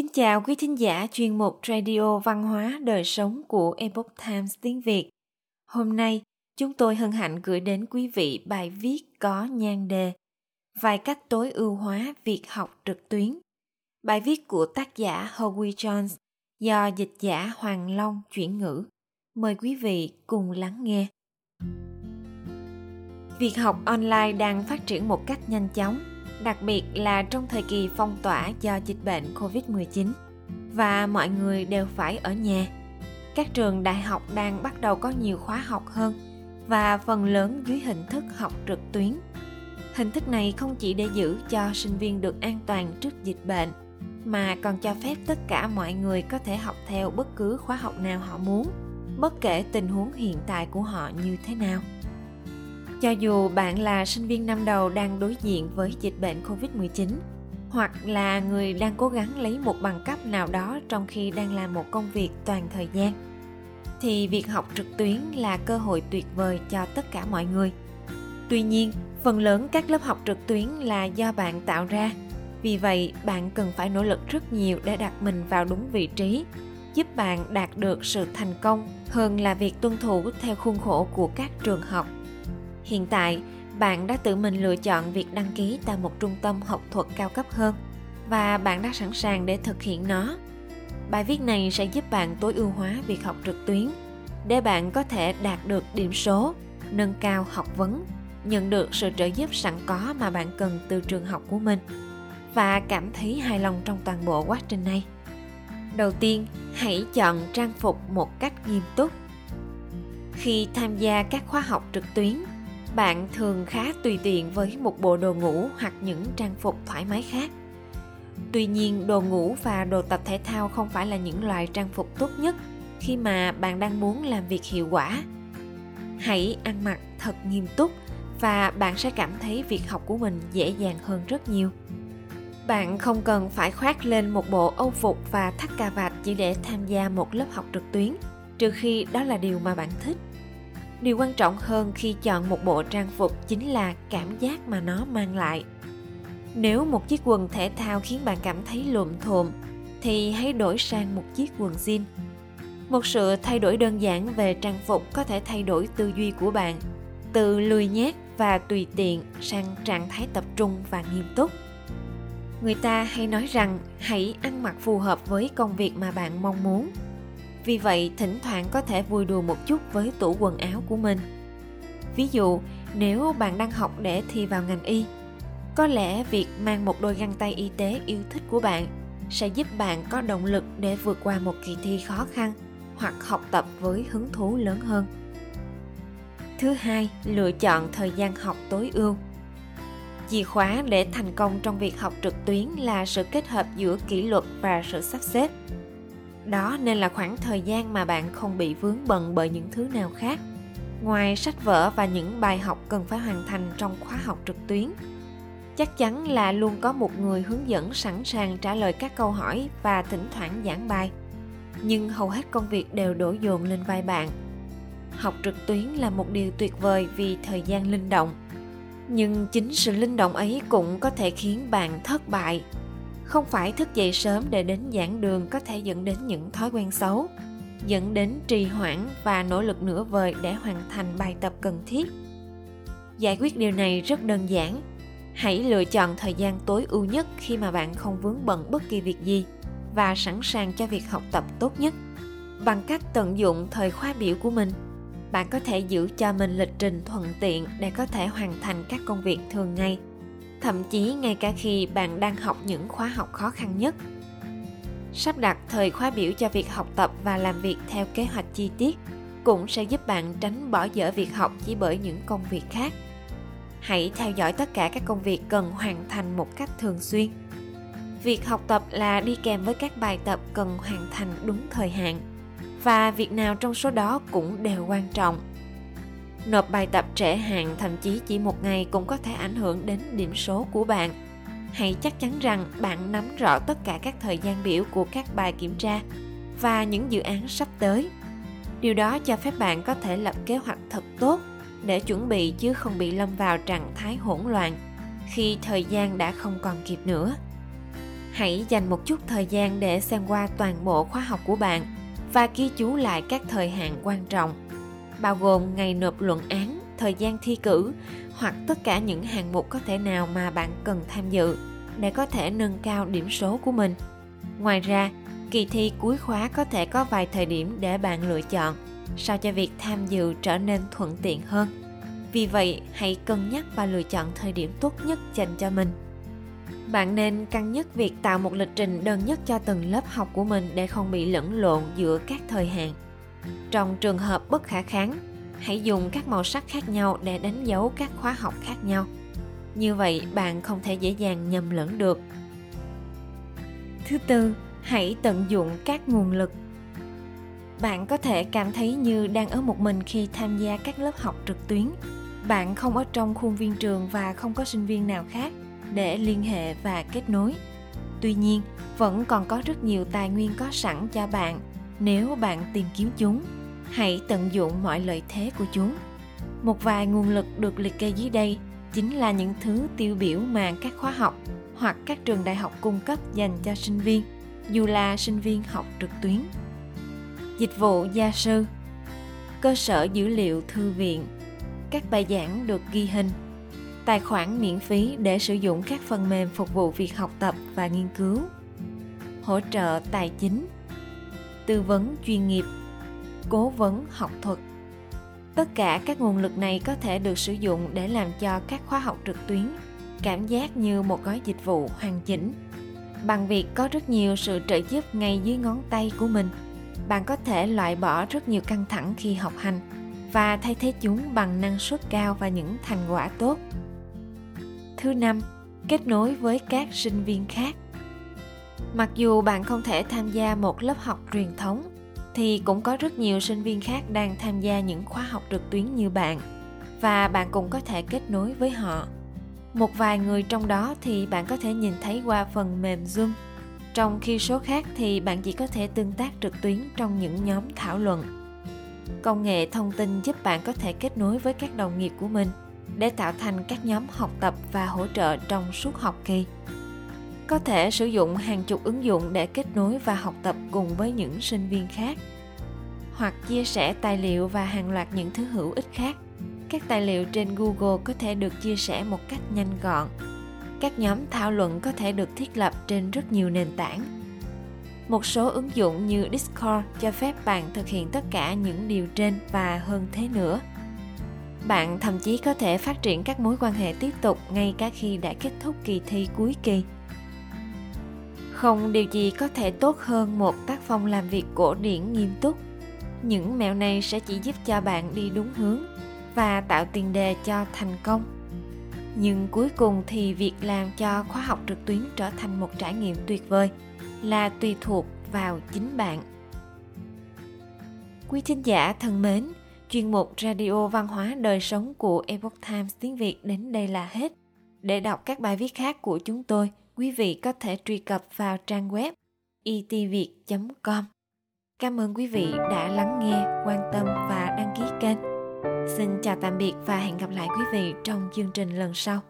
Kính chào quý thính giả chuyên mục Radio Văn hóa Đời Sống của Epoch Times tiếng Việt. Hôm nay, chúng tôi hân hạnh gửi đến quý vị bài viết có nhan đề Vài cách tối ưu hóa việc học trực tuyến. Bài viết của tác giả Howie Jones do dịch giả Hoàng Long chuyển ngữ. Mời quý vị cùng lắng nghe. Việc học online đang phát triển một cách nhanh chóng đặc biệt là trong thời kỳ phong tỏa do dịch bệnh Covid-19 và mọi người đều phải ở nhà. Các trường đại học đang bắt đầu có nhiều khóa học hơn và phần lớn dưới hình thức học trực tuyến. Hình thức này không chỉ để giữ cho sinh viên được an toàn trước dịch bệnh mà còn cho phép tất cả mọi người có thể học theo bất cứ khóa học nào họ muốn, bất kể tình huống hiện tại của họ như thế nào. Cho dù bạn là sinh viên năm đầu đang đối diện với dịch bệnh Covid-19 hoặc là người đang cố gắng lấy một bằng cấp nào đó trong khi đang làm một công việc toàn thời gian thì việc học trực tuyến là cơ hội tuyệt vời cho tất cả mọi người. Tuy nhiên, phần lớn các lớp học trực tuyến là do bạn tạo ra. Vì vậy, bạn cần phải nỗ lực rất nhiều để đặt mình vào đúng vị trí, giúp bạn đạt được sự thành công hơn là việc tuân thủ theo khuôn khổ của các trường học Hiện tại, bạn đã tự mình lựa chọn việc đăng ký tại một trung tâm học thuật cao cấp hơn và bạn đã sẵn sàng để thực hiện nó. Bài viết này sẽ giúp bạn tối ưu hóa việc học trực tuyến để bạn có thể đạt được điểm số, nâng cao học vấn, nhận được sự trợ giúp sẵn có mà bạn cần từ trường học của mình và cảm thấy hài lòng trong toàn bộ quá trình này. Đầu tiên, hãy chọn trang phục một cách nghiêm túc. Khi tham gia các khóa học trực tuyến, bạn thường khá tùy tiện với một bộ đồ ngủ hoặc những trang phục thoải mái khác. Tuy nhiên, đồ ngủ và đồ tập thể thao không phải là những loại trang phục tốt nhất khi mà bạn đang muốn làm việc hiệu quả. Hãy ăn mặc thật nghiêm túc và bạn sẽ cảm thấy việc học của mình dễ dàng hơn rất nhiều. Bạn không cần phải khoác lên một bộ âu phục và thắt cà vạt chỉ để tham gia một lớp học trực tuyến, trừ khi đó là điều mà bạn thích điều quan trọng hơn khi chọn một bộ trang phục chính là cảm giác mà nó mang lại. Nếu một chiếc quần thể thao khiến bạn cảm thấy lộn thộm thì hãy đổi sang một chiếc quần jean. Một sự thay đổi đơn giản về trang phục có thể thay đổi tư duy của bạn, từ lười nhác và tùy tiện sang trạng thái tập trung và nghiêm túc. Người ta hay nói rằng hãy ăn mặc phù hợp với công việc mà bạn mong muốn vì vậy, thỉnh thoảng có thể vui đùa một chút với tủ quần áo của mình. Ví dụ, nếu bạn đang học để thi vào ngành y, có lẽ việc mang một đôi găng tay y tế yêu thích của bạn sẽ giúp bạn có động lực để vượt qua một kỳ thi khó khăn hoặc học tập với hứng thú lớn hơn. Thứ hai, lựa chọn thời gian học tối ưu. Chìa khóa để thành công trong việc học trực tuyến là sự kết hợp giữa kỷ luật và sự sắp xếp đó nên là khoảng thời gian mà bạn không bị vướng bận bởi những thứ nào khác. Ngoài sách vở và những bài học cần phải hoàn thành trong khóa học trực tuyến, chắc chắn là luôn có một người hướng dẫn sẵn sàng trả lời các câu hỏi và thỉnh thoảng giảng bài. Nhưng hầu hết công việc đều đổ dồn lên vai bạn. Học trực tuyến là một điều tuyệt vời vì thời gian linh động. Nhưng chính sự linh động ấy cũng có thể khiến bạn thất bại không phải thức dậy sớm để đến giảng đường có thể dẫn đến những thói quen xấu, dẫn đến trì hoãn và nỗ lực nửa vời để hoàn thành bài tập cần thiết. Giải quyết điều này rất đơn giản. Hãy lựa chọn thời gian tối ưu nhất khi mà bạn không vướng bận bất kỳ việc gì và sẵn sàng cho việc học tập tốt nhất. Bằng cách tận dụng thời khóa biểu của mình, bạn có thể giữ cho mình lịch trình thuận tiện để có thể hoàn thành các công việc thường ngày thậm chí ngay cả khi bạn đang học những khóa học khó khăn nhất. Sắp đặt thời khóa biểu cho việc học tập và làm việc theo kế hoạch chi tiết cũng sẽ giúp bạn tránh bỏ dở việc học chỉ bởi những công việc khác. Hãy theo dõi tất cả các công việc cần hoàn thành một cách thường xuyên. Việc học tập là đi kèm với các bài tập cần hoàn thành đúng thời hạn và việc nào trong số đó cũng đều quan trọng nộp bài tập trễ hạn thậm chí chỉ một ngày cũng có thể ảnh hưởng đến điểm số của bạn. Hãy chắc chắn rằng bạn nắm rõ tất cả các thời gian biểu của các bài kiểm tra và những dự án sắp tới. Điều đó cho phép bạn có thể lập kế hoạch thật tốt để chuẩn bị chứ không bị lâm vào trạng thái hỗn loạn khi thời gian đã không còn kịp nữa. Hãy dành một chút thời gian để xem qua toàn bộ khóa học của bạn và ghi chú lại các thời hạn quan trọng bao gồm ngày nộp luận án, thời gian thi cử, hoặc tất cả những hạng mục có thể nào mà bạn cần tham dự để có thể nâng cao điểm số của mình. Ngoài ra, kỳ thi cuối khóa có thể có vài thời điểm để bạn lựa chọn sao cho việc tham dự trở nên thuận tiện hơn. Vì vậy, hãy cân nhắc và lựa chọn thời điểm tốt nhất dành cho mình. Bạn nên cân nhắc việc tạo một lịch trình đơn nhất cho từng lớp học của mình để không bị lẫn lộn giữa các thời hạn trong trường hợp bất khả kháng, hãy dùng các màu sắc khác nhau để đánh dấu các khóa học khác nhau. Như vậy, bạn không thể dễ dàng nhầm lẫn được. Thứ tư, hãy tận dụng các nguồn lực. Bạn có thể cảm thấy như đang ở một mình khi tham gia các lớp học trực tuyến. Bạn không ở trong khuôn viên trường và không có sinh viên nào khác để liên hệ và kết nối. Tuy nhiên, vẫn còn có rất nhiều tài nguyên có sẵn cho bạn nếu bạn tìm kiếm chúng, hãy tận dụng mọi lợi thế của chúng. Một vài nguồn lực được liệt kê dưới đây chính là những thứ tiêu biểu mà các khóa học hoặc các trường đại học cung cấp dành cho sinh viên, dù là sinh viên học trực tuyến. Dịch vụ gia sư, cơ sở dữ liệu thư viện, các bài giảng được ghi hình, tài khoản miễn phí để sử dụng các phần mềm phục vụ việc học tập và nghiên cứu, hỗ trợ tài chính tư vấn, chuyên nghiệp, cố vấn, học thuật. Tất cả các nguồn lực này có thể được sử dụng để làm cho các khóa học trực tuyến, cảm giác như một gói dịch vụ hoàn chỉnh. Bằng việc có rất nhiều sự trợ giúp ngay dưới ngón tay của mình, bạn có thể loại bỏ rất nhiều căng thẳng khi học hành và thay thế chúng bằng năng suất cao và những thành quả tốt. Thứ năm, kết nối với các sinh viên khác mặc dù bạn không thể tham gia một lớp học truyền thống, thì cũng có rất nhiều sinh viên khác đang tham gia những khóa học trực tuyến như bạn, và bạn cũng có thể kết nối với họ. Một vài người trong đó thì bạn có thể nhìn thấy qua phần mềm zoom. Trong khi số khác thì bạn chỉ có thể tương tác trực tuyến trong những nhóm thảo luận. Công nghệ thông tin giúp bạn có thể kết nối với các đồng nghiệp của mình để tạo thành các nhóm học tập và hỗ trợ trong suốt học kỳ có thể sử dụng hàng chục ứng dụng để kết nối và học tập cùng với những sinh viên khác, hoặc chia sẻ tài liệu và hàng loạt những thứ hữu ích khác. Các tài liệu trên google có thể được chia sẻ một cách nhanh gọn. Các nhóm thảo luận có thể được thiết lập trên rất nhiều nền tảng. Một số ứng dụng như discord cho phép bạn thực hiện tất cả những điều trên và hơn thế nữa. Bạn thậm chí có thể phát triển các mối quan hệ tiếp tục ngay cả khi đã kết thúc kỳ thi cuối kỳ không, điều gì có thể tốt hơn một tác phong làm việc cổ điển nghiêm túc? Những mẹo này sẽ chỉ giúp cho bạn đi đúng hướng và tạo tiền đề cho thành công. Nhưng cuối cùng thì việc làm cho khóa học trực tuyến trở thành một trải nghiệm tuyệt vời là tùy thuộc vào chính bạn. Quý thính giả thân mến, chuyên mục radio văn hóa đời sống của epoch times tiếng việt đến đây là hết. Để đọc các bài viết khác của chúng tôi quý vị có thể truy cập vào trang web itviet com. Cảm ơn quý vị đã lắng nghe, quan tâm và đăng ký kênh. Xin chào tạm biệt và hẹn gặp lại quý vị trong chương trình lần sau.